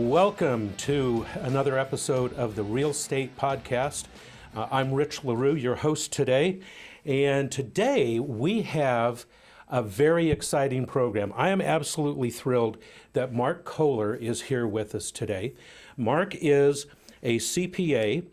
Welcome to another episode of the Real Estate Podcast. Uh, I'm Rich LaRue, your host today. And today we have a very exciting program. I am absolutely thrilled that Mark Kohler is here with us today. Mark is a CPA,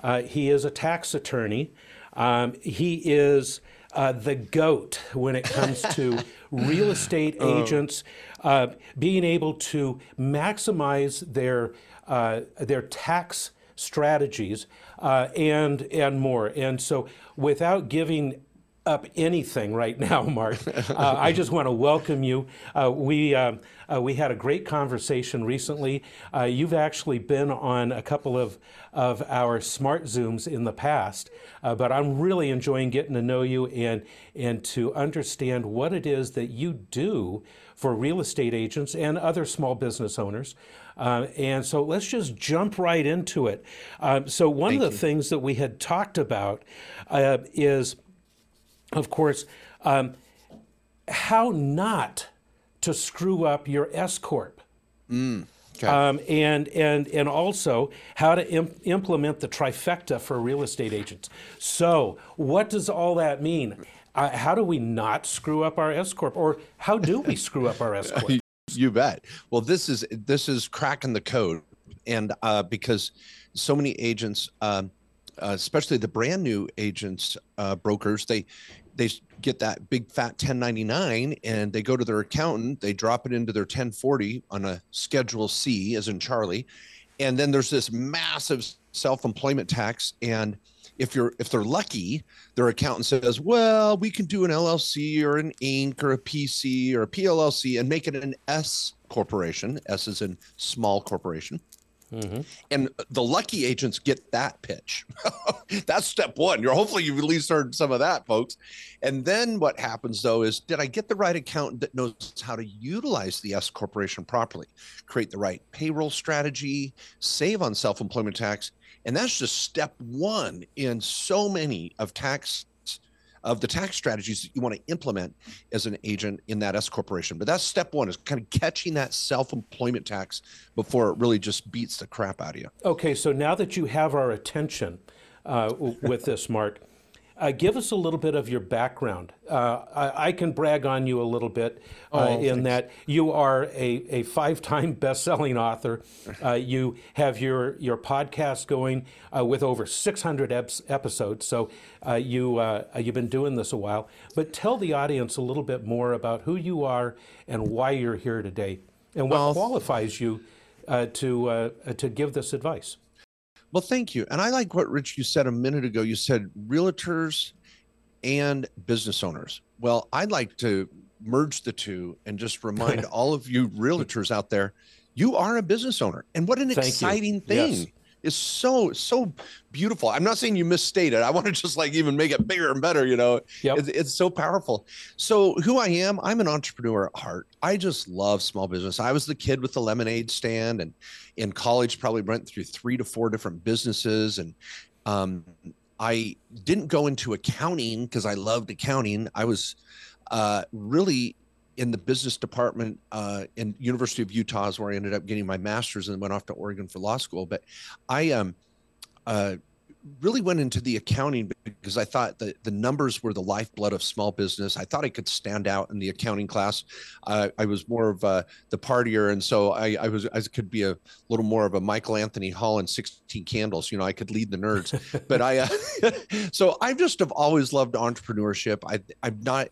uh, he is a tax attorney, um, he is uh, the goat when it comes to real estate oh. agents uh, being able to maximize their uh, their tax strategies uh, and and more. And so, without giving up anything right now, Mark. Uh, I just want to welcome you. Uh, we uh, uh we had a great conversation recently. Uh, you've actually been on a couple of of our smart zooms in the past, but I'm really enjoying getting to know you and and to understand what it is that you do for real estate agents and other small business owners. and so let's just jump right into it. so one Thank of the you. things that we had talked about is of course, um, how not to screw up your S corp. Mm, okay. um, and and and also how to imp- implement the trifecta for real estate agents. So, what does all that mean? Uh, how do we not screw up our S corp, or how do we screw up our S corp? you bet. Well, this is this is cracking the code, and uh, because so many agents. Um, uh, especially the brand new agents, uh, brokers, they they get that big fat 1099 and they go to their accountant, they drop it into their 1040 on a schedule C as in Charlie. And then there's this massive self-employment tax and if you're if they're lucky, their accountant says, "Well, we can do an LLC or an Inc. or a PC or a PLLC and make it an S corporation. S is in small corporation." Mm-hmm. And the lucky agents get that pitch. That's step one. You're hopefully you've at least heard some of that, folks. And then what happens though is did I get the right accountant that knows how to utilize the S corporation properly, create the right payroll strategy, save on self-employment tax? And that's just step one in so many of tax of the tax strategies that you want to implement as an agent in that S corporation. But that's step one is kind of catching that self employment tax before it really just beats the crap out of you. Okay, so now that you have our attention uh, with this, Mark, uh, give us a little bit of your background. Uh, I, I, can brag on you a little bit uh, oh, in thanks. that you are a, a five time best selling author. Uh, you have your, your podcast going uh, with over 600 episodes. So uh, you, you've been doing this a while. But tell the audience a little bit more about who you are and why you're here today and what well, qualifies you to, to give this advice. Well, thank you. And I like what Rich you said a minute ago. You said realtors and business owners. Well, I'd like to merge the two and just remind all of you realtors out there, you are a business owner. And what an thank exciting you. thing. Yes is so so beautiful. I'm not saying you misstate It. I want to just like even make it bigger and better. You know, yep. it's, it's so powerful. So who I am, I'm an entrepreneur at heart. I just love small business. I was the kid with the lemonade stand, and in college probably went through three to four different businesses, and um, I didn't go into accounting because I loved accounting. I was uh, really in the business department uh, in University of Utah is where I ended up getting my master's and went off to Oregon for law school. But I um, uh, really went into the accounting because I thought that the numbers were the lifeblood of small business. I thought I could stand out in the accounting class. Uh, I was more of uh, the partier, and so I, I, was I could be a little more of a Michael Anthony Hall in Sixteen Candles. You know, I could lead the nerds. but I uh, so I just have always loved entrepreneurship. I I'm not.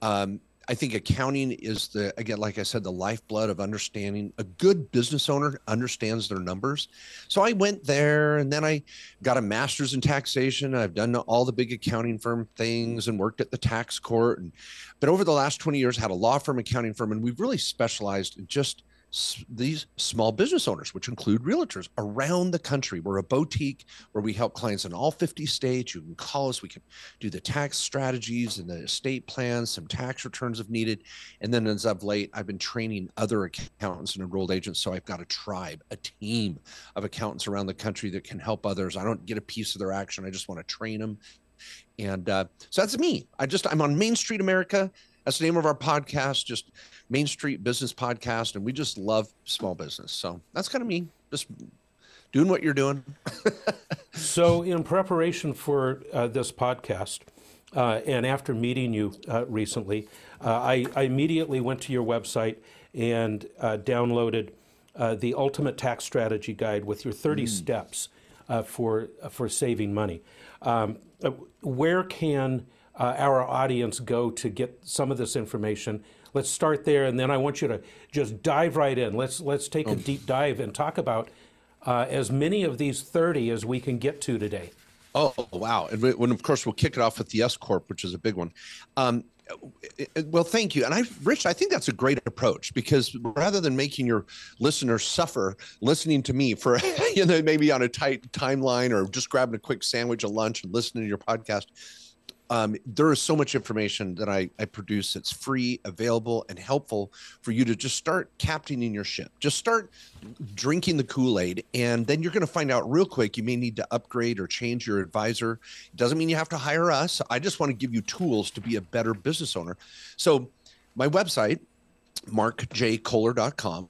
Um, I think accounting is the again, like I said, the lifeblood of understanding. A good business owner understands their numbers. So I went there, and then I got a master's in taxation. I've done all the big accounting firm things and worked at the tax court. And but over the last twenty years, had a law firm, accounting firm, and we've really specialized in just these small business owners, which include realtors around the country. We're a boutique where we help clients in all 50 states. You can call us. We can do the tax strategies and the estate plans, some tax returns if needed. And then as of late, I've been training other accountants and enrolled agents. So I've got a tribe, a team of accountants around the country that can help others. I don't get a piece of their action. I just want to train them. And uh, so that's me. I just, I'm on Main Street America That's the name of our podcast, just Main Street Business Podcast. And we just love small business. So that's kind of me, just doing what you're doing. so, in preparation for uh, this podcast, uh, and after meeting you uh, recently, uh, I, I, immediately went to your website and uh, downloaded uh, the Ultimate Tax Strategy Guide with your 30 mm. steps for for saving money. Um, where can our audience go to get some of this information? Let's start there, and then I want you to just dive right in. Let's let's take a deep dive and talk about as many of these 30 as we can get to today. Oh wow! And when of course we'll kick it off with the S corp, which is a big one. Um, well, thank you. And I, Rich, I think that's a great approach because rather than making your listeners suffer listening to me for, you know, maybe on a tight timeline or just grabbing a quick sandwich at lunch and listening to your podcast, um, there is so much information that I, I produce that's free, available, and helpful for you to just start captaining your ship. Just start drinking the Kool Aid, and then you're going to find out real quick you may need to upgrade or change your advisor. It doesn't mean you have to hire us. I just want to give you tools to be a better business owner. So, my website, markjkohler.com,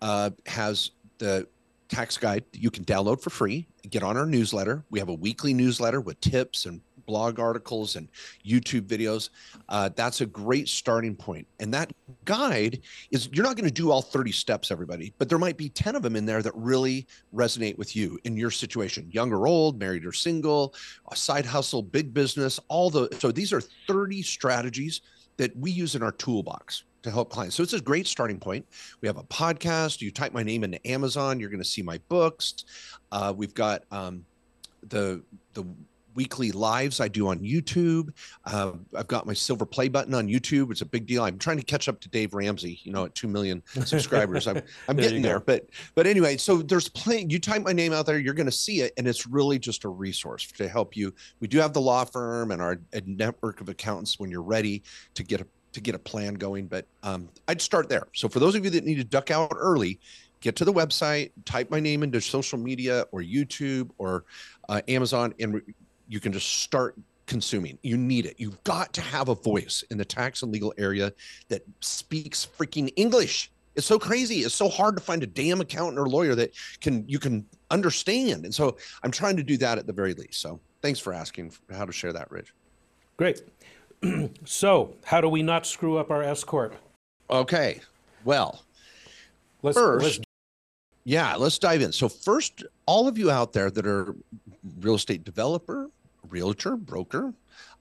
uh, has the tax guide you can download for free. Get on our newsletter. We have a weekly newsletter with tips and blog articles and YouTube videos. Uh, that's a great starting point. And that guide is you're not going to do all 30 steps, everybody, but there might be 10 of them in there that really resonate with you in your situation, young or old, married or single, a side hustle, big business, all the. So these are 30 strategies that we use in our toolbox to help clients. So it's a great starting point. We have a podcast. You type my name into Amazon, you're going to see my books. Uh, we've got um, the the weekly lives I do on YouTube. Uh, I've got my silver play button on YouTube. It's a big deal. I'm trying to catch up to Dave Ramsey, you know, at 2 million subscribers. I'm, I'm there getting there. But, but anyway, so there's plenty, you type my name out there, you're going to see it. And it's really just a resource to help you. We do have the law firm and our network of accountants when you're ready to get a, to get a plan going. But um, I'd start there. So for those of you that need to duck out early, get to the website, type my name into social media or YouTube or uh, Amazon, and you can just start consuming. You need it. You've got to have a voice in the tax and legal area that speaks freaking English. It's so crazy. It's so hard to find a damn accountant or lawyer that can you can understand. And so I'm trying to do that at the very least. So thanks for asking how to share that, Rich. Great. so how do we not screw up our S corp? Okay. Well, let's, first, let's yeah, let's dive in. So first, all of you out there that are real estate developer, realtor, broker,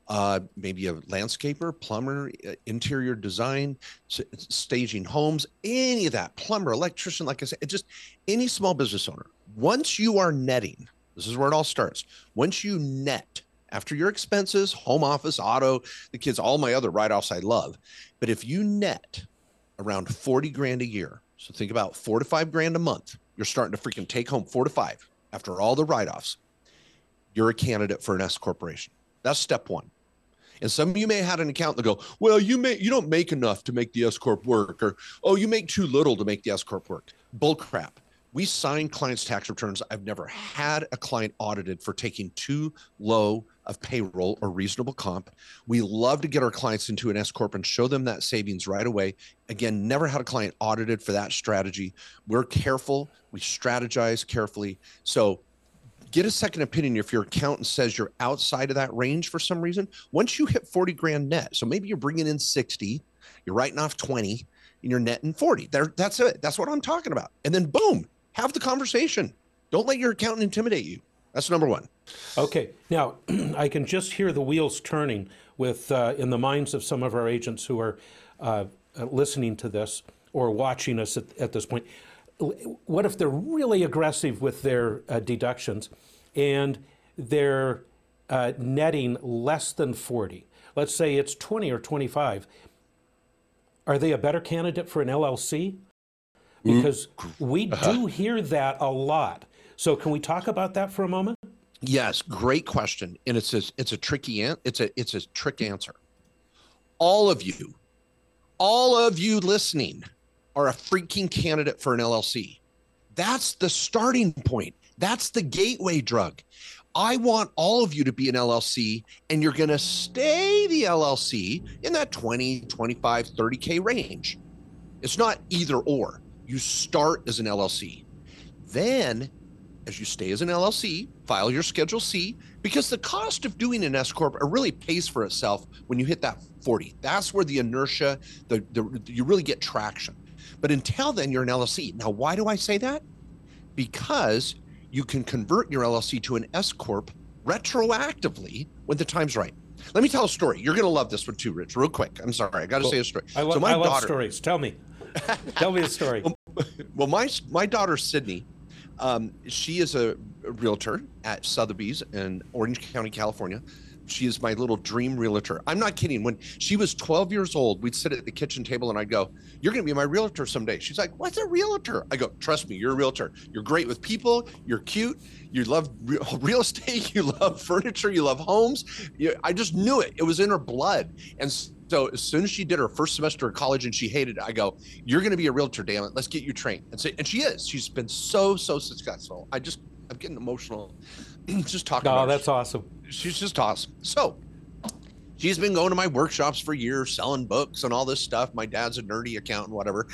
uh, maybe a landscaper, plumber, uh, interior design, staging homes, any of that, plumber, electrician, like I said, just any small business owner. Once you are netting, this is where it all starts. Once you net after your expenses, home office, auto, the kids, all my other write offs I love. But if you net around 40 grand a year, so think about four to five grand a month, you're starting to freaking take home four to five after all the write offs you're a candidate for an S corporation. That's step one. And some of you may have had an account that go, well, you may you don't make enough to make the S corp work, or oh, you make too little to make the S corp work. Bull crap. We sign clients' tax returns. I've never had a client audited for taking too low of payroll or reasonable comp. We love to get our clients into an S corp and show them that savings right away. Again, never had a client audited for that strategy. We're careful. We strategize carefully. So get a second opinion if your accountant says you're outside of that range for some reason. Once you hit 40 grand net, so maybe you're bringing in 60, you're writing off 20, and you're netting 40. There, that's it. That's what I'm talking about. And then boom, have the conversation. Don't let your accountant intimidate you. That's number one. Okay. Now, I can just hear the wheels turning with uh, in the minds of some of our agents who are uh, listening to this or watching us at, at this point what if they're really aggressive with their uh, deductions and they're uh, netting less than 40? Let's say it's 20 or 25. Are they a better candidate for an LLC? Mm-hmm. Because we uh-huh. do hear that a lot. So can we talk about that for a moment? Yes, great question, and it's a, it's a tricky an- it's a it's a trick answer. All of you, all of you listening, are a freaking candidate for an LLC. That's the starting point. That's the gateway drug. I want all of you to be an LLC and you're going to stay the LLC in that 20, 25, 30K range. It's not either or. You start as an LLC. Then, as you stay as an LLC, file your Schedule C because the cost of doing an S corp really pays for itself when you hit that 40. That's where the inertia, the, the you really get traction. But until then, you're an LLC. Now, why do I say that? Because you can convert your LLC to an S corp retroactively when the time's right. Let me tell a story. You're going to love this one too, Rich. Real quick. I'm sorry. I got to say a story. I, lo- so my I love stories. Tell me. Tell me a story. well, my my daughter Sydney, um, she is a realtor at Sotheby's in Orange County, California. She is my little dream realtor. I'm not kidding. When she was 12 years old, we'd sit at the kitchen table and I'd go, You're going to be my realtor someday. She's like, What's a realtor? I go, Trust me, you're a realtor. You're great with people. You're cute. You love real estate. You love furniture. You love homes. I just knew it. It was in her blood. And so as soon as she did her first semester of college and she hated it, I go, You're going to be a realtor, damn it. Let's get you trained. And, so, and she is. She's been so, so successful. I just, I'm getting emotional just talking Oh, about her that's awesome. she's just awesome. So she's been going to my workshops for years, selling books and all this stuff. My dad's a nerdy accountant, whatever.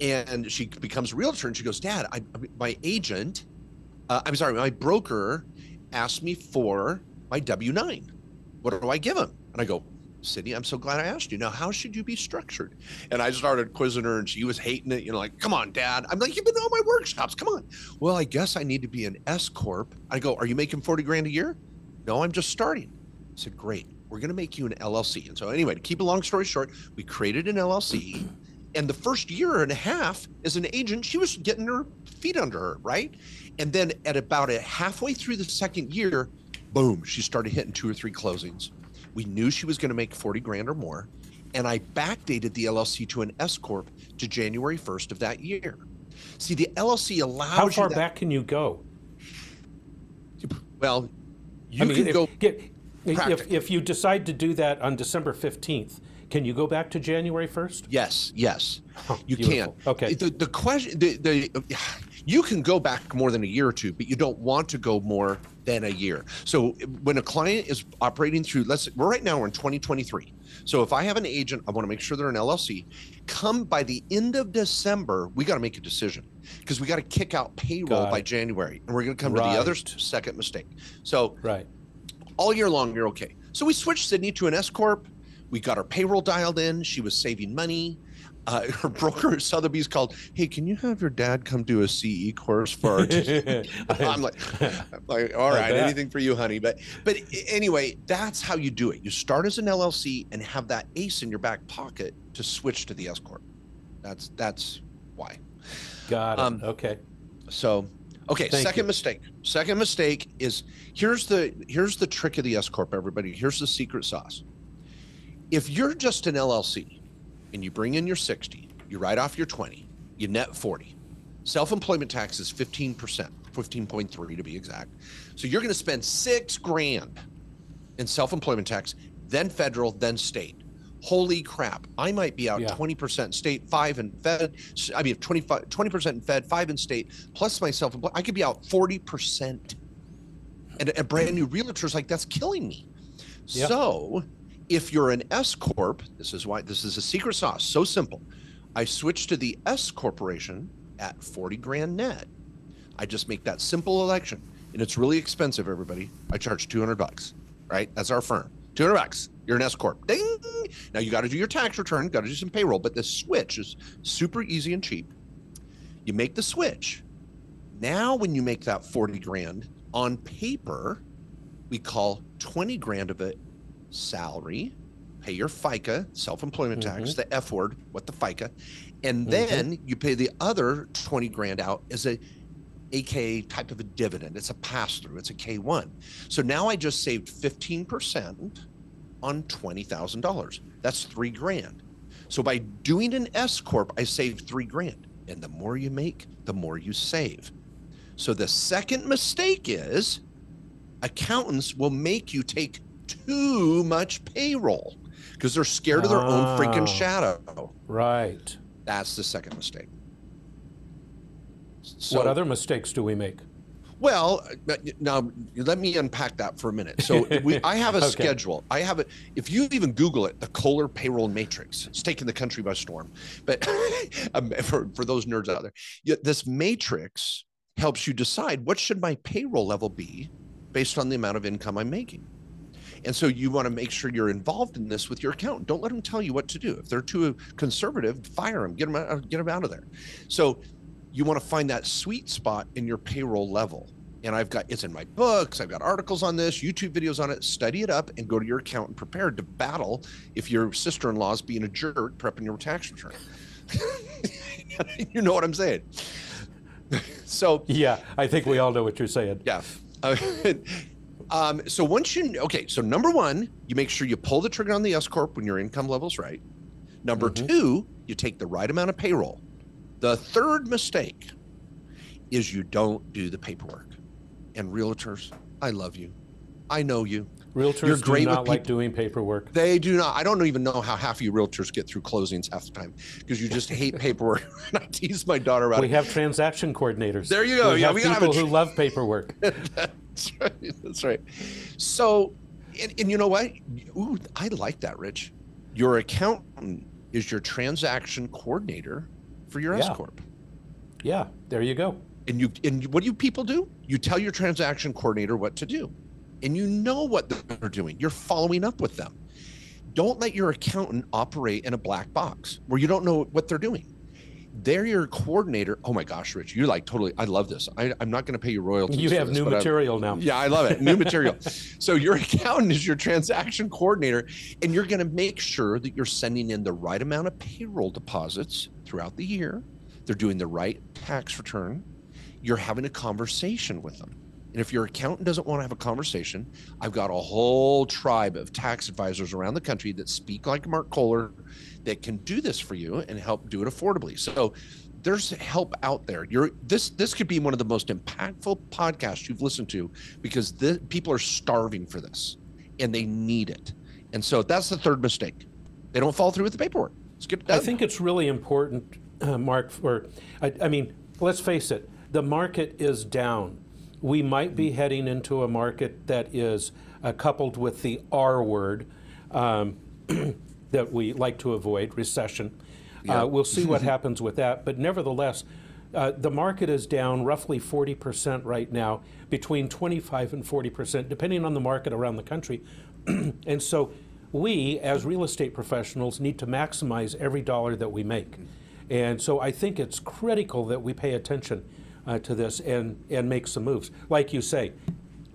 And she becomes a realtor and she goes, Dad, I, my agent, uh, I'm sorry, my broker asked me for my W 9. What do I give him? And I go, Sydney, I'm so glad I asked you. Now, how should you be structured? And I started quizzing her, and she was hating it. You know, like, come on, Dad. I'm like, you've been to all my workshops. Come on. Well, I guess I need to be an S corp. I go, are you making forty grand a year? No, I'm just starting. I said, great. We're going to make you an LLC. And so, anyway, to keep a long story short, we created an LLC. And the first year and a half as an agent, she was getting her feet under her, right? And then at about a halfway through the second year, boom, she started hitting two or three closings. We knew she was going to make 40 grand or more. And I backdated the LLC to an S Corp to January 1st of that year. See, the LLC allows How far that, back can you go? Well, you I mean, can if, go. get- if, if you decide to do that on December 15th, can you go back to January 1st? Yes, yes, Oh, you beautiful. can. Okay. The the question the the you can go back more than a year or two, but you don't want to go more than a year. So when a client is operating through, let's we're right now we're in 2023. So if I have an agent, I want to make sure they're an LLC. Come by the end of December, we got to make a decision because we got to kick out payroll by. January, and we're going to come to the other second mistake. So Right. all year long, you're okay. So we switched Sydney to an S corp. We got her payroll dialed in. She was saving money. Uh, her broker at Sotheby's called. Hey, can you have your dad come do a CE course for our? I'm like, I'm like, all I anything for you, honey. But but anyway, that's how you do it. You start as an LLC and have that ace in your back pocket to switch to the S corp. That's that's why. Got it. Um, okay. So, okay, Thank second you. mistake. Second mistake is here's the here's the trick of the S corp. Everybody, here's the secret sauce. If you're just an LLC and you bring in your 60, you write off your 20, you net 40. Self-employment tax is 15%, 15.3 to be exact. So you're going to spend 6 grand in self-employment tax, then federal, then state. Holy crap. I might be out Yeah. 20% state, 5 in fed. I mean 25 20% in fed, 5 in state, plus my self-employed. I could be out 40%. And a brand new realtor's like that's killing me. Yeah. So, if you're an S corp, this is why this is a secret sauce. So simple. I switch to the S corporation at 40 grand net. I just make that simple election, and it's really expensive. Everybody, I charge 200 bucks. Right, that's our firm. 200 bucks. You're an S corp. Ding. Now you got to do your tax return, got to do some payroll, but the switch is super easy and cheap. You make the switch. Now, when you make that 40 grand on paper, we call 20 grand of it salary, pay your FICA, self employment tax, mm-hmm. the F word, what the FICA, and mm-hmm. then you pay the other 20 grand out as a AKA type of a dividend. It's a pass through, it's a K1. So now I just saved 15% on $20,000. That's three grand. So by doing an S Corp, I saved three grand. And the more you make, the more you save. So the second mistake is accountants will make you take too much payroll because they're scared of their own Ah. freaking shadow. Right. That's the second mistake. So what other mistakes do we make? Well, uh, now let me unpack that for a minute. So we, I have a okay. schedule. I have it. If you even Google it, the Kohler payroll matrix, it's taken the country by storm. But um, for, for those nerds out there, this matrix helps you decide what should my payroll level be based on the amount of income I'm making. And so you want to make sure you're involved in this with your accountant. Don't let them tell you what to do. If they're too conservative, fire them, get them out, get them out of there. So you want to find that sweet spot in your payroll level. And I've got it's in my books, I've got articles on this, YouTube videos on it. Study it up and go to your accountant prepared to battle if your sister in law is being a jerk prepping your tax return. you know what I'm saying? so, yeah, I think we all know what you're saying. Yeah. Uh, um, so once you okay, so number one, you make sure you pull the trigger on the S corp when your income level's right. Number mm-hmm. two, you take the right amount of payroll. The third mistake is you don't do the paperwork. And realtors, I love you. I know you. Realtors You're great do not like doing paperwork. They do not. I don't even know how half of you realtors get through closings half the time because you just hate paperwork. And I tease my daughter about we it. We have transaction coordinators. There you go. Yeah, we yeah, have we people who love paperwork. That's right. That's right. So, and, and you know what? Ooh, I like that, Rich. Your accountant is your transaction coordinator for your yeah. S corp. Yeah, there you go. And you and what do you people do? You tell your transaction coordinator what to do, and you know what they're doing. You're following up with them. Don't let your accountant operate in a black box where you don't know what they're doing they're your coordinator. Oh my gosh, Rich, you're like totally. I love this. I, am not going to pay you royalties. You have this, new material I, now. Yeah, I love it. New material. So your accountant is your transaction coordinator, and you're going to make sure that you're sending in the right amount of payroll deposits throughout the year. They're doing the right tax return. You're having a conversation with them. And if your accountant doesn't want to have a conversation, I've got a whole tribe of tax advisors around the country that speak like Mark Kohler that can do this for you and help do it affordably. So there's help out there. You're this this could be one of the most impactful podcasts you've listened to because the, people are starving for this and they need it. And so that's the third mistake. They don't follow through with the paperwork. I think it's really important, uh, Mark. For I, I mean, let's face it, the market is down. We might be heading into a market that is uh, coupled with the R word. Um, that we like to avoid, recession. Uh, we'll see what happens with that. But nevertheless, uh, the market is down roughly 40% right now, between 25 and 40%, depending on the market around the country. and so we, as real estate professionals, need to maximize every dollar that we make. And so I think it's critical that we pay attention uh, to this and, and make some moves. Like you say,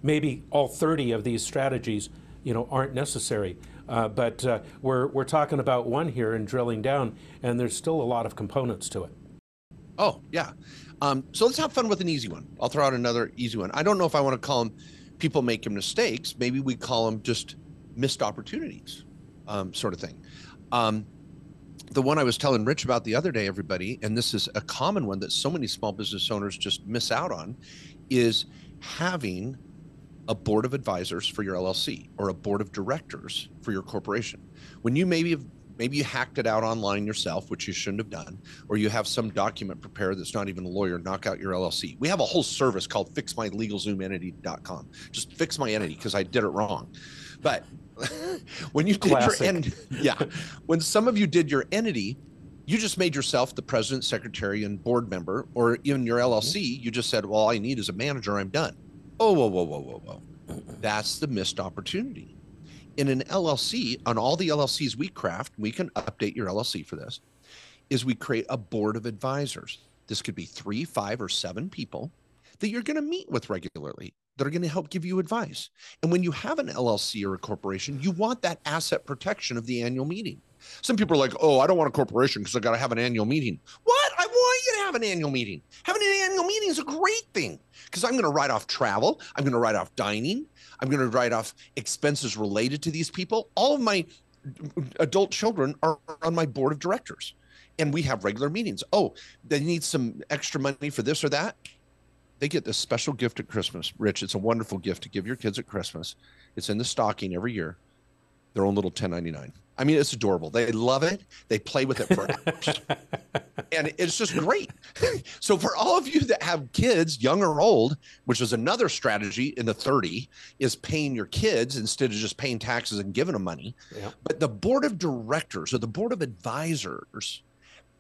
maybe all 30 of these strategies you know, aren't necessary. Uh, but uh, we're, we're talking about one here and drilling down, and there's still a lot of components to it. Oh, yeah. Um, so let's have fun with an easy one. I'll throw out another easy one. I don't know if I want to call them people making mistakes. Maybe we call them just missed opportunities, um, sort of thing. Um, the one I was telling Rich about the other day, everybody, and this is a common one that so many small business owners just miss out on, is having a board of advisors for your LLC or a board of directors for your corporation. When you maybe have maybe you hacked it out online yourself, which you shouldn't have done, or you have some document prepared that's not even a lawyer, knock out your LLC. We have a whole service called fixmylegalzoomentity.com. Just fix my entity because I did it wrong. But when you did Classic. your end, yeah, when some of you did your entity, you just made yourself the president, secretary, and board member, or even your LLC. Mm-hmm. You just said, "Well, all I need is a manager. I'm done." Oh, whoa, whoa, whoa, whoa, whoa. That's the missed opportunity. In an LLC, on all the LLCs we craft, we can update your LLC for this, is we create a board of advisors. This could be three, five, or seven people that you're going to meet with regularly that are going to help give you advice. And when you have an LLC or a corporation, you want that asset protection of the annual meeting. Some people are like, oh, I don't want a corporation because I got to have an annual meeting. What? I want you to have an annual meeting. Having an annual meeting is a great thing because I'm going to write off travel. I'm going to write off dining. I'm going to write off expenses related to these people. All of my adult children are on my board of directors and we have regular meetings. Oh, they need some extra money for this or that. They get this special gift at Christmas. Rich, it's a wonderful gift to give your kids at Christmas. It's in the stocking every year their own little 1099. I mean, it's adorable. They love it. They play with it for hours. and it's just great. so for all of you that have kids, young or old, which is another strategy in the 30, is paying your kids instead of just paying taxes and giving them money. Yeah. But the board of directors or the board of advisors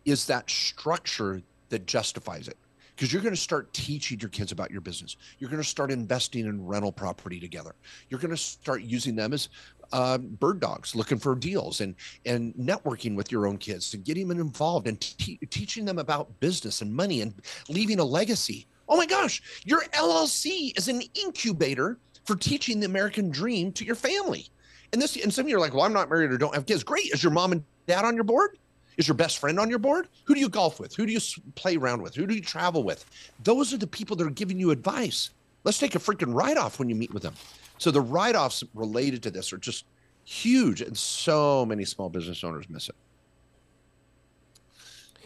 is that structure that justifies it because you're going to start teaching your kids about your business. You're going to start investing in rental property together. You're going to start using them as uh, bird dogs looking for deals and and networking with your own kids and getting them involved and te- teaching them about business and money and leaving a legacy. Oh my gosh, your LLC is an incubator for teaching the American dream to your family. And this and some of you are like, well, I'm not married or don't have kids. Great. Is your mom and dad on your board? Is your best friend on your board? Who do you golf with? Who do you play around with? Who do you travel with? Those are the people that are giving you advice. Let's take a freaking write off when you meet with them. So the write offs related to this are just huge, and so many small business owners miss it.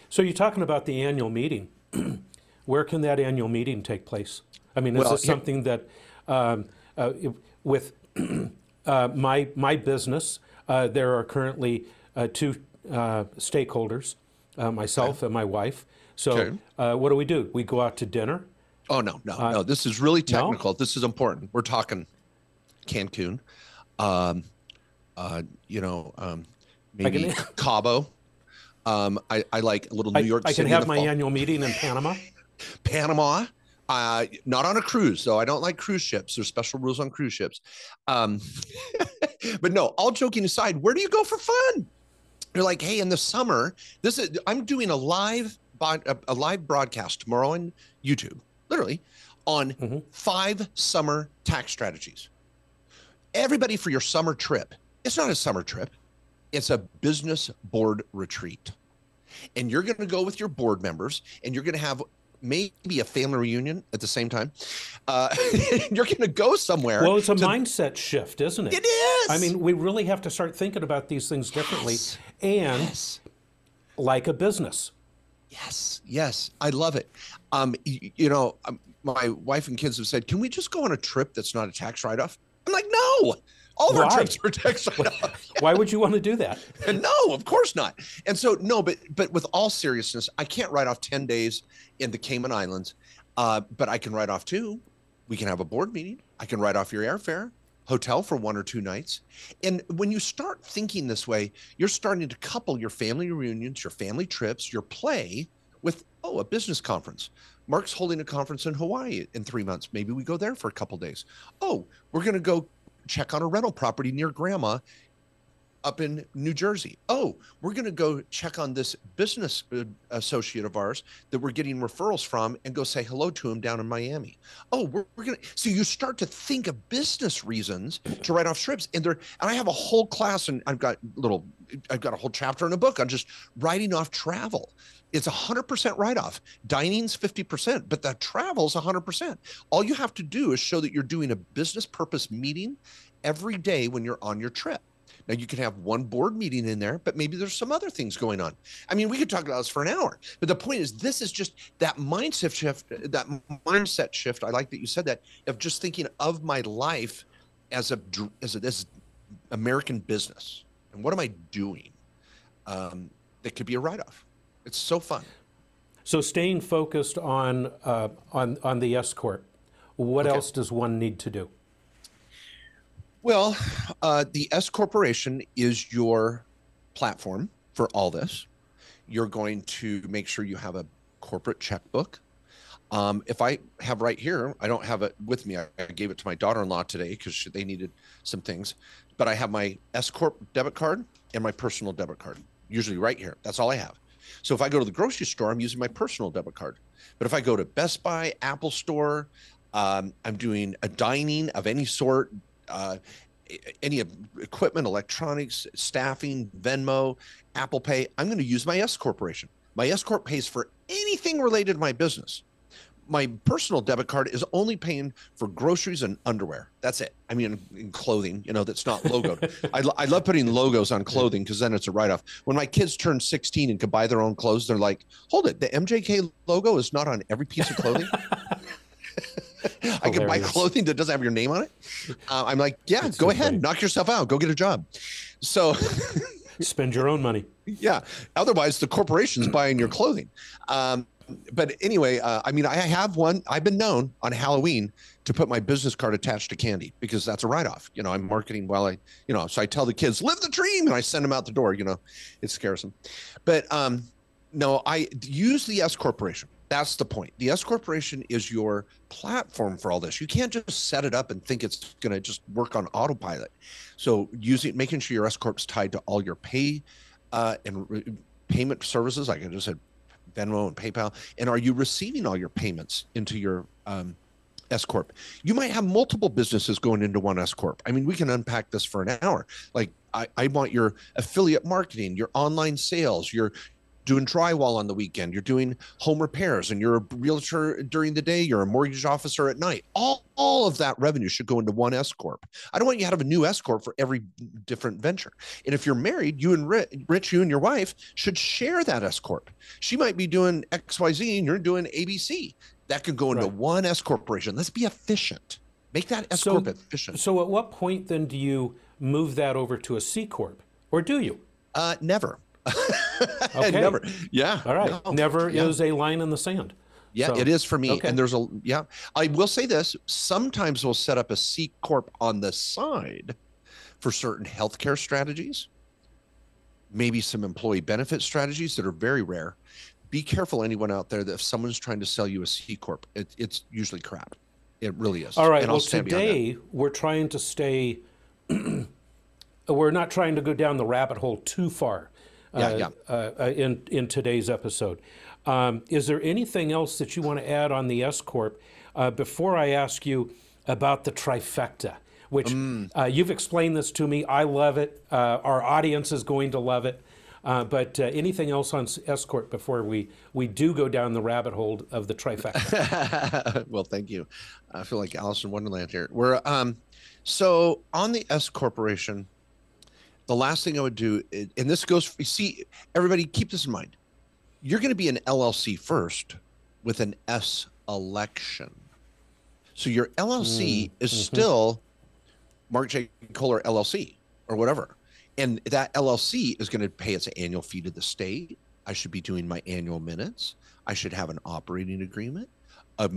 So you're talking about the annual meeting. Where can that annual meeting take place? I mean, is well, this something that um, uh, with uh, my my business, uh, there are currently uh, two uh, stakeholders, uh, myself okay. and my wife. So okay. what do we do? We go out to dinner. Oh no, no, no! This is really technical. No? This is important. We're talking Cancun, um, uh, you know, um, maybe can, Cabo. Um, I, I like a little New York I, City. I can have my fall. annual meeting in Panama. Panama. Uh, not on a cruise, though. I don't like cruise ships. There's special rules on cruise ships. Um, but no, all joking aside, where do you go for fun? You're like, hey, in the summer, this is I'm doing a live a, a live broadcast tomorrow on YouTube, literally, on mm-hmm. five summer tax strategies everybody for your summer trip. It's not a summer trip, it's a business board retreat. And you're going to go with your board members and you're going to have maybe a family reunion at the same time. Uh, you're going to go somewhere. Well, it's a to... mindset shift, isn't it? It is. I mean, we really have to start thinking about these things differently yes. and yes. like a business. Yes, yes, I love it. Um, you, you know, um, my wife and kids have said, "Can we just go on a trip that's not a tax write-off?" I'm like, no. All of our trips are tax write-off. Why would you want to do that? And no, of course not. And so no, but but with all seriousness, I can't write off 10 days in the Cayman Islands. Uh, but I can write off two. We can have a board meeting. I can write off your airfare, hotel for one or two nights. And when you start thinking this way, you're starting to couple your family reunions, your family trips, your play with oh, a business conference. Mark's holding a conference in Hawaii in three months. Maybe we go there for a couple days. Oh, we're going to go check on a rental property near grandma up in New Jersey. Oh, we're going to go check on this business uh, associate of ours that we're getting referrals from and go say hello to him down in Miami. Oh, we're, we're going to. So you start to think of business reasons to write off trips. And there, and I have a whole class and I've got little, I've got a whole chapter in a book on just writing off travel it's a 100% write-off. Dining's 50% but the travel's 100% all you have to do is show that you're doing a business purpose meeting every day when you're on your trip. Now you can have one board meeting in there but maybe there's some other things going on. I mean we could talk about this for an hour but the point is this is just that mindset shift that mindset shift i like that you said that of just thinking of my life as a as a this american business and what am i doing um, that could be a write-off it's so fun. So staying focused on uh, on on the S corp, what okay. else does one need to do? Well, uh, the S corporation is your platform for all this. You're going to make sure you have a corporate checkbook. Um, if I have right here, I don't have it with me. I, I gave it to my daughter-in-law today because they needed some things. But I have my S corp debit card and my personal debit card, usually right here. That's all I have. So if I go to the grocery store, I'm using my personal debit card. But if I go to Best Buy, Apple Store, um, I'm doing a dining of any sort, uh, any equipment, electronics, staffing, Venmo, Apple Pay, I'm going to use my S corporation. My S corp pays for anything related to my business my personal debit card is only paying for groceries and underwear. That's it. I mean, in clothing, you know, that's not logoed. I, I love putting logos on clothing because then it's a write off. When my kids turn 16 and can buy their own clothes, they're like, hold it, the MJK logo is not on every piece of clothing. I can buy clothing that doesn't have your name on it. Uh, I'm like, yeah, That's go too ahead, funny. knock yourself out, go get a job. So, Spend your own money. yeah. Otherwise, the corporation's buying your clothing. Um, but anyway, uh, I mean, I have one. I've been known on Halloween to put my business card attached to candy because that's a write-off. You know, I'm marketing while I, you know, so I tell the kids, "Live the dream," and I send them out the door. You know, it scares them. But um, no, I use the S corporation. That's the point. The S corporation is your platform for all this. You can't just set it up and think it's going to just work on autopilot. So using making sure your S corp's tied to all your pay uh, and re- payment services, like I just said, Venmo and PayPal, and are you receiving all your payments into your um, S corp? You might have multiple businesses going into one S corp. I mean, we can unpack this for an hour. Like I, I want your affiliate marketing, your online sales, your doing drywall on the weekend, you're doing home repairs, and you're a realtor during the day, you're a mortgage officer at night. All, all of that revenue should go into one S corp. I don't want you to have a new S corp for every different venture. And if you're married, you and Rich, you and your wife should share that S corp. She might be doing X, Y, Z, and you're doing ABC. That could go into Right. one S corporation. Let's be efficient. Make that S So- corp efficient. So at what point then do you move that over to a C corp, or do you? Uh, never. Okay. never. Yeah. All right. no, Never yeah. is a line in the sand. Yeah, So- it is for me. okay. And there's a yeah. I will say this: sometimes we'll set up a C corp on the side for certain healthcare strategies, maybe some employee benefit strategies that are very rare. Be careful, anyone out there, that if someone's trying to sell you a C corp, it, it's usually crap. It really is. All right. And I'll Well, stand behind that. today we're trying to stay. we're not trying to go down the rabbit hole too far. Yeah, uh, yeah. Uh, uh, in in today's episode, um, is there anything else that you want to add on the S corp uh, before I ask you about the trifecta? Which Mm. uh, you've explained this to me. I love it. Uh, our audience is going to love it. Uh, but uh, anything else on S corp before we we do go down the rabbit hole of the trifecta? well, thank you. I feel like Alice in Wonderland here. We're um, so on the S corporation. The last thing I would do, and this goes. you See, everybody, keep this in mind. You're going to be an LLC first, with an S election. So your LLC mm, is mm-hmm. still Mark J. Kohler LLC or whatever. And that LLC is going to pay its annual fee to the state. I should be doing my annual minutes. I should have an operating agreement, a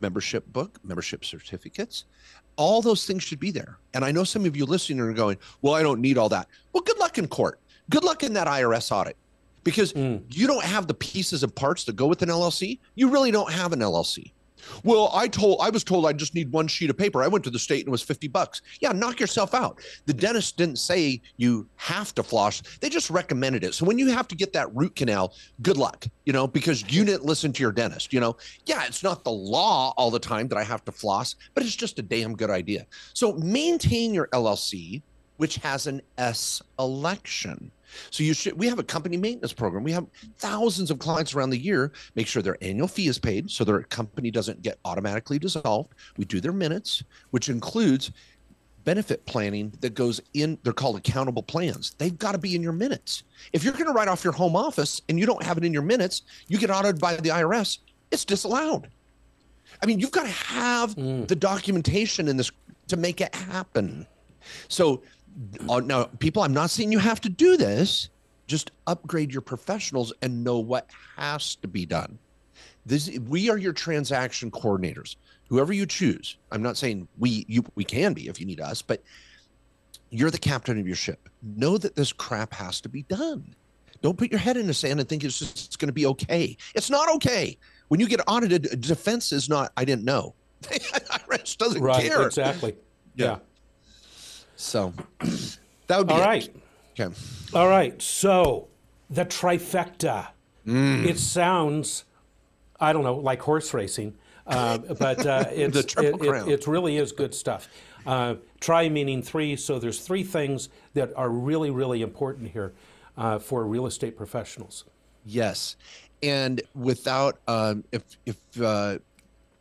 membership book, membership certificates. All those things should be there. And I know some of you listening are going, well, I don't need all that. Well, good luck in court. Good luck in that IRS audit because Mm. you don't have the pieces and parts to go with an LLC. You really don't have an LLC. Well, I told I was told I just need one sheet of paper. I went to the state and it was 50 bucks. Yeah, knock yourself out. The dentist didn't say you have to floss. They just recommended it. So when you have to get that root canal, good luck, you know, because you didn't listen to your dentist, you know. Yeah, it's not the law all the time that I have to floss, but it's just a damn good idea. So maintain your LLC which has an S election. So you should we have a company maintenance program. We have thousands of clients around the year make sure their annual fee is paid so their company doesn't get automatically dissolved. We do their minutes, which includes benefit planning that goes in they're called accountable plans. They've got to be in your minutes. If you're going to write off your home office and you don't have it in your minutes, you get audited by the IRS, it's disallowed. I mean, you've got to have mm. the documentation in this to make it happen. So uh, now, people, I'm not saying you have to do this. Just upgrade your professionals and know what has to be done. This we are your transaction coordinators. Whoever you choose. I'm not saying we you we can be if you need us, but you're the captain of your ship. Know that this crap has to be done. Don't put your head in the sand and think it's just it's going to be okay. It's not okay. When you get audited, defense is not. I didn't know. IRS doesn't right. care. Exactly. Yeah. yeah. So that would be All it. right. Okay. All right. So the trifecta. It sounds, I don't know, like horse racing, uh, but uh, it's, it, it, it really is good stuff. Uh, tri meaning three. So there's three things that are really, really important here uh, for real estate professionals. Yes, and without um, if if uh,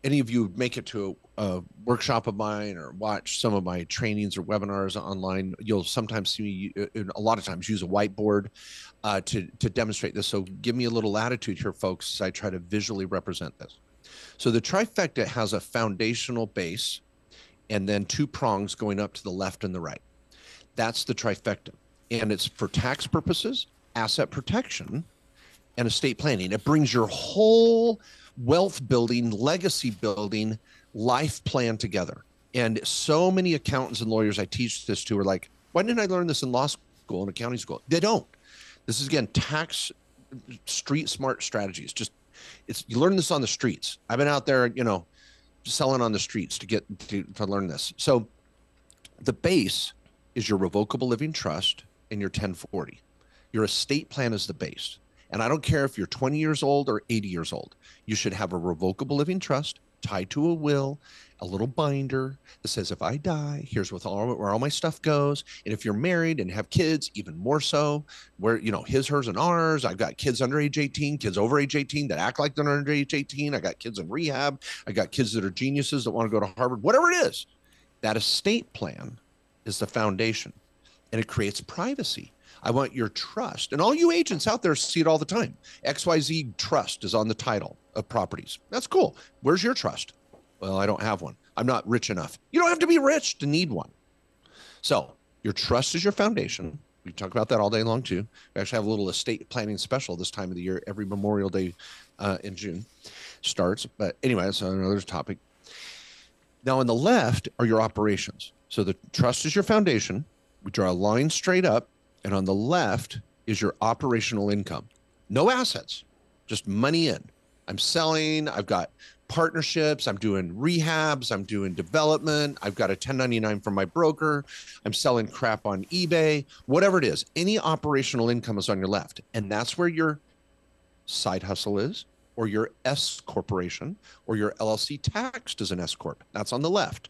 any of you make it to a, a workshop of mine or watch some of my trainings or webinars online, you'll sometimes see me uh, a lot of times use a whiteboard uh, to to demonstrate this. So give me a little latitude here, folks, as I try to visually represent this. So the trifecta has a foundational base and then two prongs going up to the left and the right. That's the trifecta. And it's for tax purposes, asset protection, and estate planning. It brings your whole wealth building, legacy building, life plan together. And so many accountants and lawyers I teach this to are like, why didn't I learn this in law school and accounting school? They don't. This is again tax street smart strategies. Just it's you learn this on the streets. I've been out there, you know, selling on the streets to get to, to learn this. So the base is your revocable living trust and your 1040. Your estate plan is the base. And I don't care if you're 20 years old or 80 years old, you should have a revocable living trust tied to a will, a little binder that says, if I die, here's with all, where all my stuff goes. And if you're married and have kids, even more so, where, you know, his, hers, and ours. I've got kids under age 18, kids over age 18 that act like they're under age 18. I got kids in rehab. I got kids that are geniuses that want to go to Harvard, whatever it is. That estate plan is the foundation and it creates privacy. I want your trust. And all you agents out there see it all the time. XYZ Trust is on the title of properties. That's cool. Where's your trust? Well, I don't have one. I'm not rich enough. You don't have to be rich to need one. So, your trust is your foundation. We talk about that all day long too. We actually have a little estate planning special this time of the year. Every Memorial Day uh, in June starts. But anyway, that's another topic. Now, on the left are your operations. So the trust is your foundation. We draw a line straight up, and on the left is your operational income. No assets, just money in. I'm selling. I've got partnerships. I'm doing rehabs. I'm doing development. I've got a 1099 from my broker. I'm selling crap on eBay, whatever it is. Any operational income is on your left. And that's where your side hustle is, or your S corporation, or your LLC taxed as an S corp. That's on the left.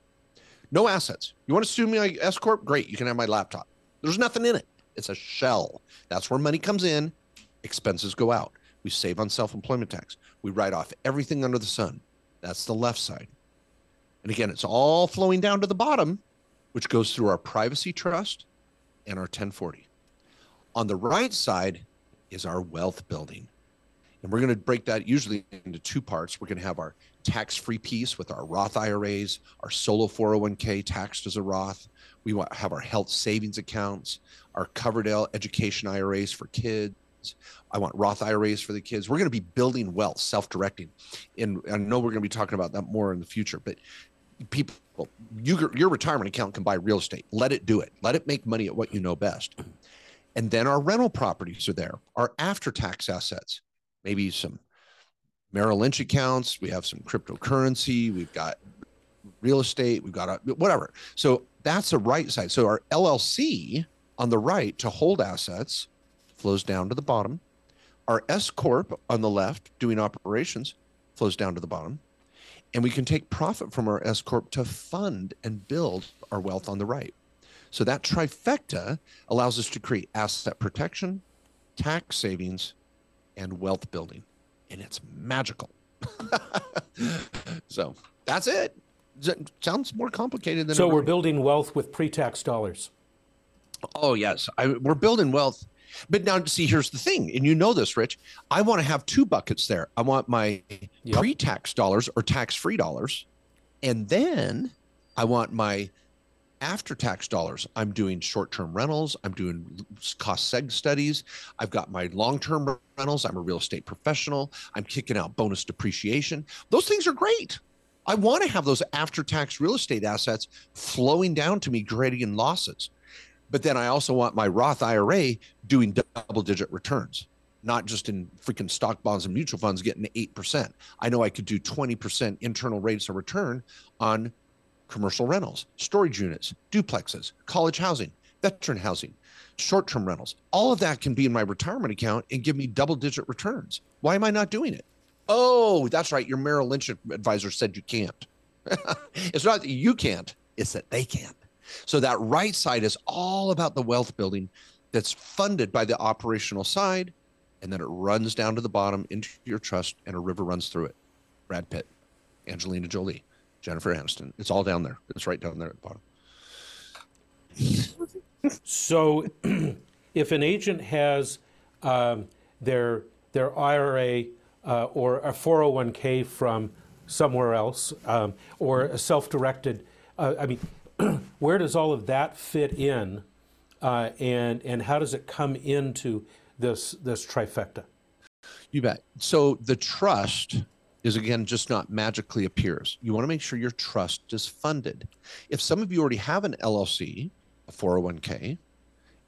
No assets. You want to sue me like S corp? Great. You can have my laptop. There's nothing in it. It's a shell. That's where money comes in, expenses go out. We save on self employment tax. We write off everything under the sun. That's the left side. And again, it's all flowing down to the bottom, which goes through our privacy trust and our 1040. On the right side is our wealth building. And we're going to break that usually into two parts. We're going to have our tax free piece with our Roth IRAs, our solo 401k taxed as a Roth. We want have our health savings accounts, our Coverdell education IRAs for kids. I want Roth IRAs for the kids. We're going to be building wealth, self directing. And I know we're going to be talking about that more in the future, but people, you, your retirement account can buy real estate. Let it do it, let it make money at what you know best. And then our rental properties are there, our after tax assets maybe some Merrill Lynch accounts. We have some cryptocurrency. We've got real estate. We've got a, whatever. So that's the right side. So our LLC on the right to hold assets flows down to the bottom. Our S corp on the left doing operations flows down to the bottom. And we can take profit from our S corp to fund and build our wealth on the right. So that trifecta allows us to create asset protection, tax savings, and wealth building. And it's magical. so that's it. it. Sounds more complicated than So we're building wealth with pre-tax dollars. Oh yes, I, we're building wealth. But now, see, here's the thing, and you know this, Rich. I want to have two buckets there. I want my yep. pre-tax dollars or tax-free dollars, and then I want my after tax dollars, I'm doing short term rentals. I'm doing cost seg studies. I've got my long term rentals. I'm a real estate professional. I'm kicking out bonus depreciation. Those things are great. I want to have those after tax real estate assets flowing down to me, creating losses. But then I also want my Roth IRA doing double digit returns, not just in freaking stock bonds and mutual funds getting 8%. I know I could do 20% internal rates of return on commercial rentals, storage units, duplexes, college housing, veteran housing, short term rentals. All of that can be in my retirement account and give me double digit returns. Why am I not doing it? Oh, that's right. Your Merrill Lynch advisor said you can't. it's not that you can't, it's that they can't. So that right side is all about the wealth building that's funded by the operational side. And then it runs down to the bottom into your trust and a river runs through it. Brad Pitt, Angelina Jolie. Jennifer Aniston. It's all down there. It's right down there at the bottom. so, if an agent has um, their their IRA uh, or a 401k from somewhere else um, or a self-directed. Uh, I mean, where does all of that fit in, uh, and and how does it come into this this trifecta? You bet. So the trust is again just not magically appears. You want to make sure your trust is funded. If some of you already have an LLC, a 401k,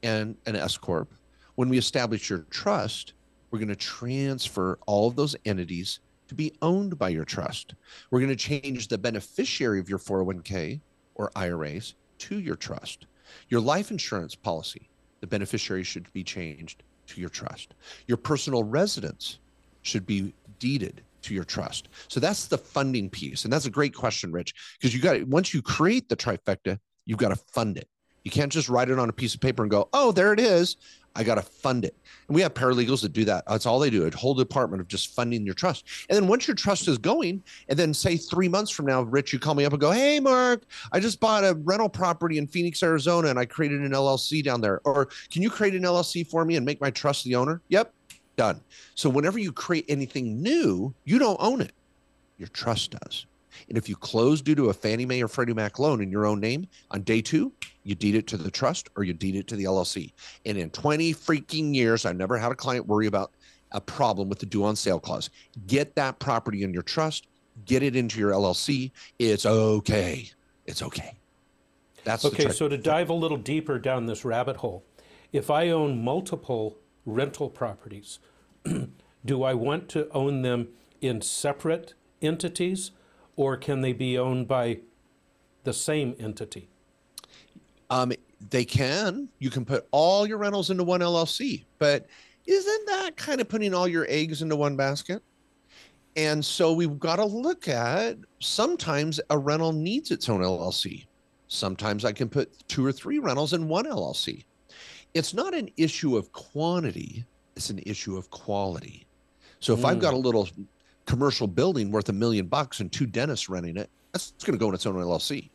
and an S corp, when we establish your trust, we're going to transfer all of those entities to be owned by your trust. We're going to change the beneficiary of your 401k or IRAs to your trust. Your life insurance policy, the beneficiary should be changed to your trust. Your personal residence should be deeded to your trust. So that's the funding piece. And that's a great question, Rich, because you got once you create the trifecta, you've got to fund it. You can't just write it on a piece of paper and go, oh, there it is. I got to fund it. And we have paralegals that do that. That's all they do, a whole department of just funding your trust. And then once your trust is going, and then say three months from now, Rich, you call me up and go, Hey, Mark, I just bought a rental property in Phoenix, Arizona, and I created an LLC down there. Or can you create an LLC for me and make my trust the owner? Yep, done. So whenever you create anything new, you don't own it, your trust does. And if you close due to a Fannie Mae or Freddie Mac loan in your own name on day two, you deed it to the trust or you deed it to the LLC. And in 20 freaking years, I've never had a client worry about a problem with the due on sale clause. Get that property in your trust, get it into your LLC. It's okay. It's okay. That's okay. So to dive a little deeper down this rabbit hole, if I own multiple rental properties, do I want to own them in separate entities or can they be owned by the same entity? Um, they can. You can put all your rentals into one LLC, but isn't that kind of putting all your eggs into one basket? And so we've got to look at sometimes a rental needs its own LLC. Sometimes I can put two or three rentals in one LLC. It's not an issue of quantity, it's an issue of quality. So if mm. I've got a little commercial building worth a million bucks and two dentists renting it, that's going to go in its own LLC.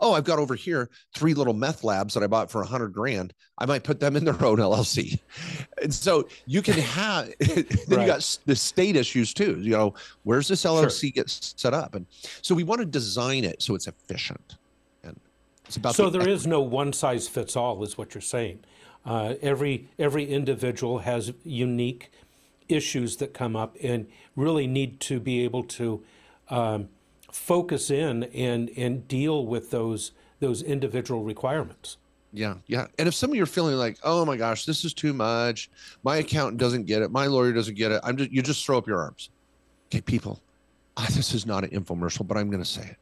Oh, I've got over here three little meth labs that I bought for a hundred grand. I might put them in their own LLC. And so you can have, then right. you got the state issues too. You know, where's this LLC sure. get set up? And so we want to design it so it's efficient. And it's about so the there is no one size fits all, is what you're saying. Uh, every every individual has unique issues that come up and really need to be able to um, focus in and and deal with those those individual requirements. Yeah, yeah. And if some of you are feeling like, oh my gosh, this is too much, my accountant doesn't get it, my lawyer doesn't get it, I'm just you just throw up your arms. Okay, people, this is not an infomercial, but I'm going to say it.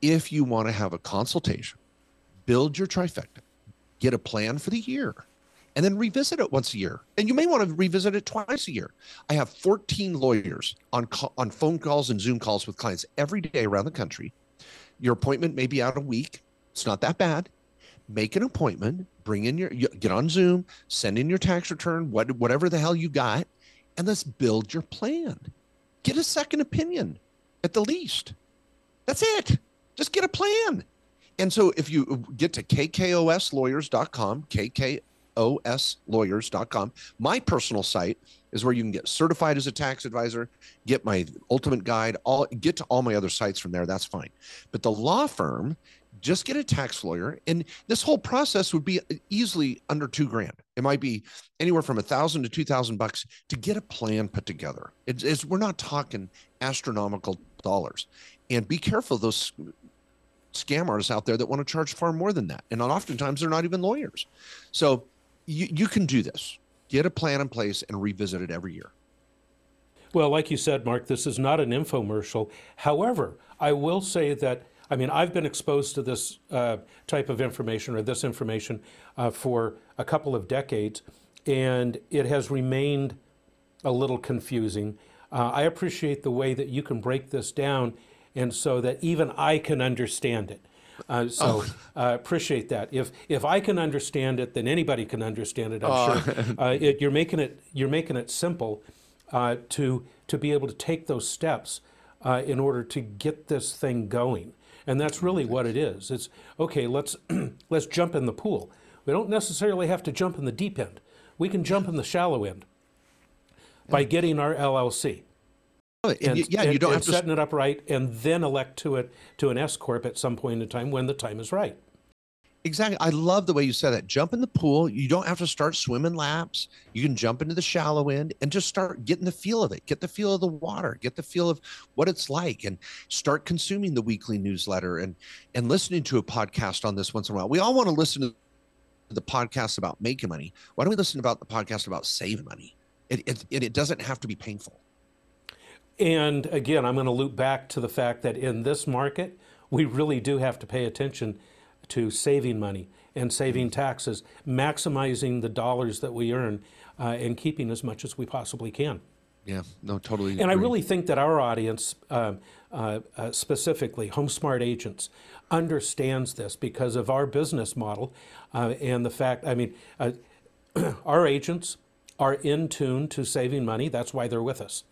If you want to have a consultation, build your trifecta, get a plan for the year and then revisit it once a year. And you may want to revisit it twice a year. I have 14 lawyers on on phone calls and Zoom calls with clients every day around the country. Your appointment may be out a week. It's not that bad. Make an appointment, bring in your get on Zoom, send in your tax return, what, whatever the hell you got, and let's build your plan. Get a second opinion at the least. That's it. Just get a plan. And so if you get to kkoslawyers.com, kk oslawyers.com. My personal site is where you can get certified as a tax advisor, get my ultimate guide, all get to all my other sites from there. That's fine. But the law firm, just get a tax lawyer, and this whole process would be easily under two grand. It might be anywhere from a thousand to two thousand bucks to get a plan put together. It's, it's we're not talking astronomical dollars. And be careful those scam artists out there that want to charge far more than that. And oftentimes they're not even lawyers. So you, you can do this. Get a plan in place and revisit it every year. Well, like you said, Mark, this is not an infomercial. However, I will say that, I mean, I've been exposed to this uh, type of information or this information uh, for a couple of decades, and it has remained a little confusing. Uh, I appreciate the way that you can break this down and so that even I can understand it. Uh, so oh. uh, appreciate that. If if I can understand it, then anybody can understand it. I'm oh. sure. Uh, it, you're making it you're making it simple uh, to to be able to take those steps uh, in order to get this thing going. And that's really what it is. It's okay. Let's let's jump in the pool. We don't necessarily have to jump in the deep end. We can jump in the shallow end by getting our LLC. And, and, yeah, you don't have to setting it up right, and then elect to it to an S corp at some point in time when the time is right. Exactly. I love the way you said that. Jump in the pool. You don't have to start swimming laps. You can jump into the shallow end and just start getting the feel of it. Get the feel of the water. Get the feel of what it's like and start consuming the weekly newsletter and and listening to a podcast on this once in a while. We all want to listen to the podcast about making money. Why don't we listen about the podcast about saving money? It, it, it doesn't have to be painful. And again, I'm going to loop back to the fact that in this market, we really do have to pay attention to saving money and saving taxes, maximizing the dollars that we earn, uh, and keeping as much as we possibly can. Yeah, no, totally. And I really think that our audience, uh, uh, uh, specifically HomeSmart agents, understands this because of our business model uh, and the fact, I mean, uh, our agents are in tune to saving money. That's why they're with us.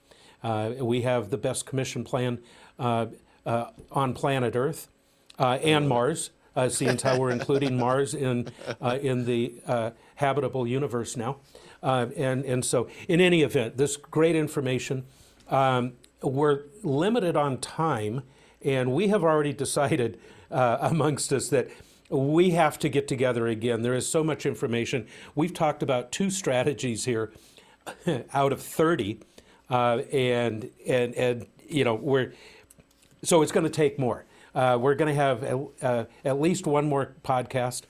Uh, we have the best commission plan uh, uh, on planet Earth and Mars, uh, seeing how we're including Mars in, uh, in the uh, habitable universe now. And, and so, in any event, this great information. Um, we're limited on time, and we have already decided amongst us that we have to get together again. There is so much information. We've talked about two strategies here out of 30, uh, and, and, and, you know, we're, so it's going to take more. Uh, we're going to have at, uh, at least one more podcast,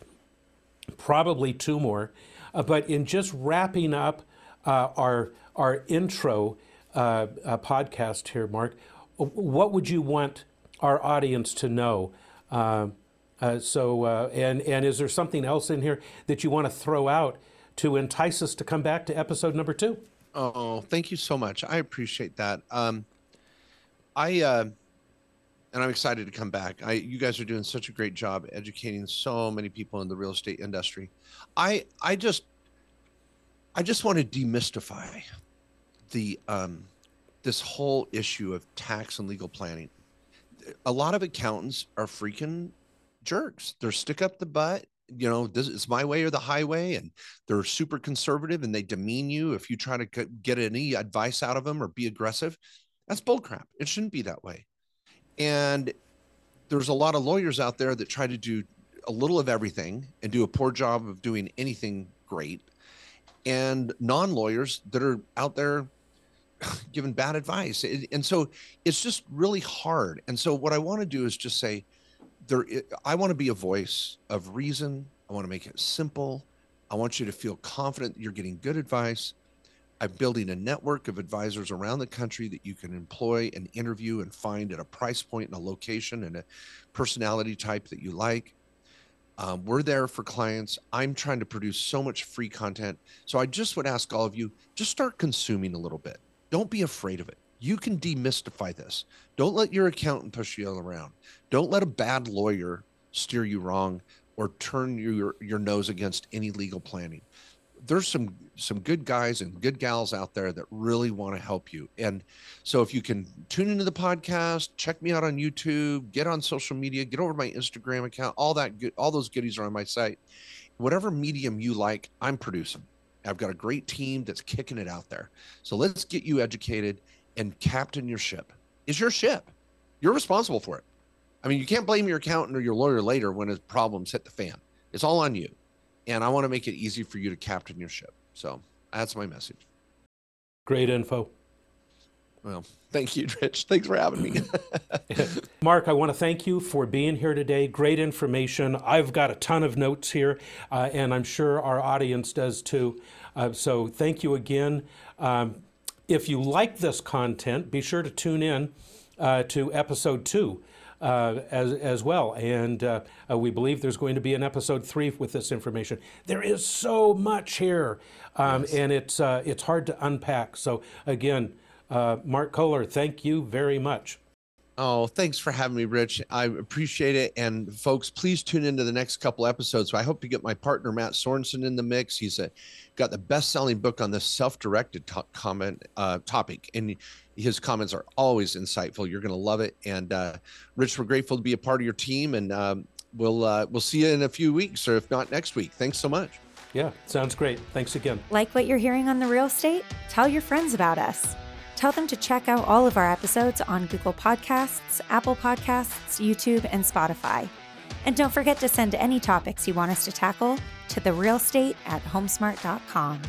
probably two more. Uh, but in just wrapping up uh, our our intro podcast here, Mark, what would you want our audience to know? Uh, so, uh, and and is there something else in here that you want to throw out to entice us to come back to episode number two? Oh, thank you so much. I appreciate that. Um, I uh, and I'm excited to come back. I you guys are doing such a great job educating so many people in the real estate industry. I I just I just want to demystify the um, this whole issue of tax and legal planning. A lot of accountants are freaking jerks. They're stick up the butt. You know, this is my way or the highway, and they're super conservative and they demean you if you try to get any advice out of them or be aggressive. That's bullcrap. It shouldn't be that way. And there's a lot of lawyers out there that try to do a little of everything and do a poor job of doing anything great. And non lawyers that are out there giving bad advice. And so it's just really hard. And so what I want to do is just say, there, I want to be a voice of reason. I want to make it simple. I want you to feel confident you're getting good advice. I'm building a network of advisors around the country that you can employ and interview and find at a price point and a location and a personality type that you like. Um, we're there for clients. I'm trying to produce so much free content. So I just would ask all of you just start consuming a little bit. Don't be afraid of it. You can demystify this. Don't let your accountant push you around. Don't let a bad lawyer steer you wrong or turn your, your nose against any legal planning. There's some some good guys and good gals out there that really want to help you. And so if you can tune into the podcast check me out on youtube get on social media get over my instagram account all that good all those goodies are on my site. Whatever medium you like i'm producing. I've got a great team that's kicking it out there. So let's get you educated and captain your ship is your ship you're responsible for it i mean you can't blame your accountant or your lawyer later when his problems hit the fan it's all on you and I want to make it easy for you to captain your ship. So that's my message. Great info. Well, thank you, Rich. Thanks for having me. Mark, I want to thank you for being here today. Great information. I've got a ton of notes here, uh, and I'm sure our audience does too. Uh, so thank you again. Um, if you like this content, be sure to tune in uh, to episode two. Uh, as, as well. And uh, uh, we believe there's going to be an episode three with this information. There is so much here, um, yes. and it's, uh, it's hard to unpack. So, again, uh, Mark Kohler, thank you very much. Oh, thanks for having me, Rich. I appreciate it. And folks, please tune into the next couple episodes. So I hope to get my partner Mat Sorensen in the mix. He's a, got the best-selling book on this self-directed to- comment uh, topic, and his comments are always insightful. You're going to love it. And uh, Rich, we're grateful to be a part of your team, and um, we'll uh, we'll see you in a few weeks, or if not next week. Thanks so much. Yeah, sounds great. Thanks again. Like what you're hearing on the real estate? Tell your friends about us. Tell them to check out all of our episodes on Google Podcasts, Apple Podcasts, YouTube, and Spotify. And don't forget to send any topics you want us to tackle to therealstate at homesmart.com.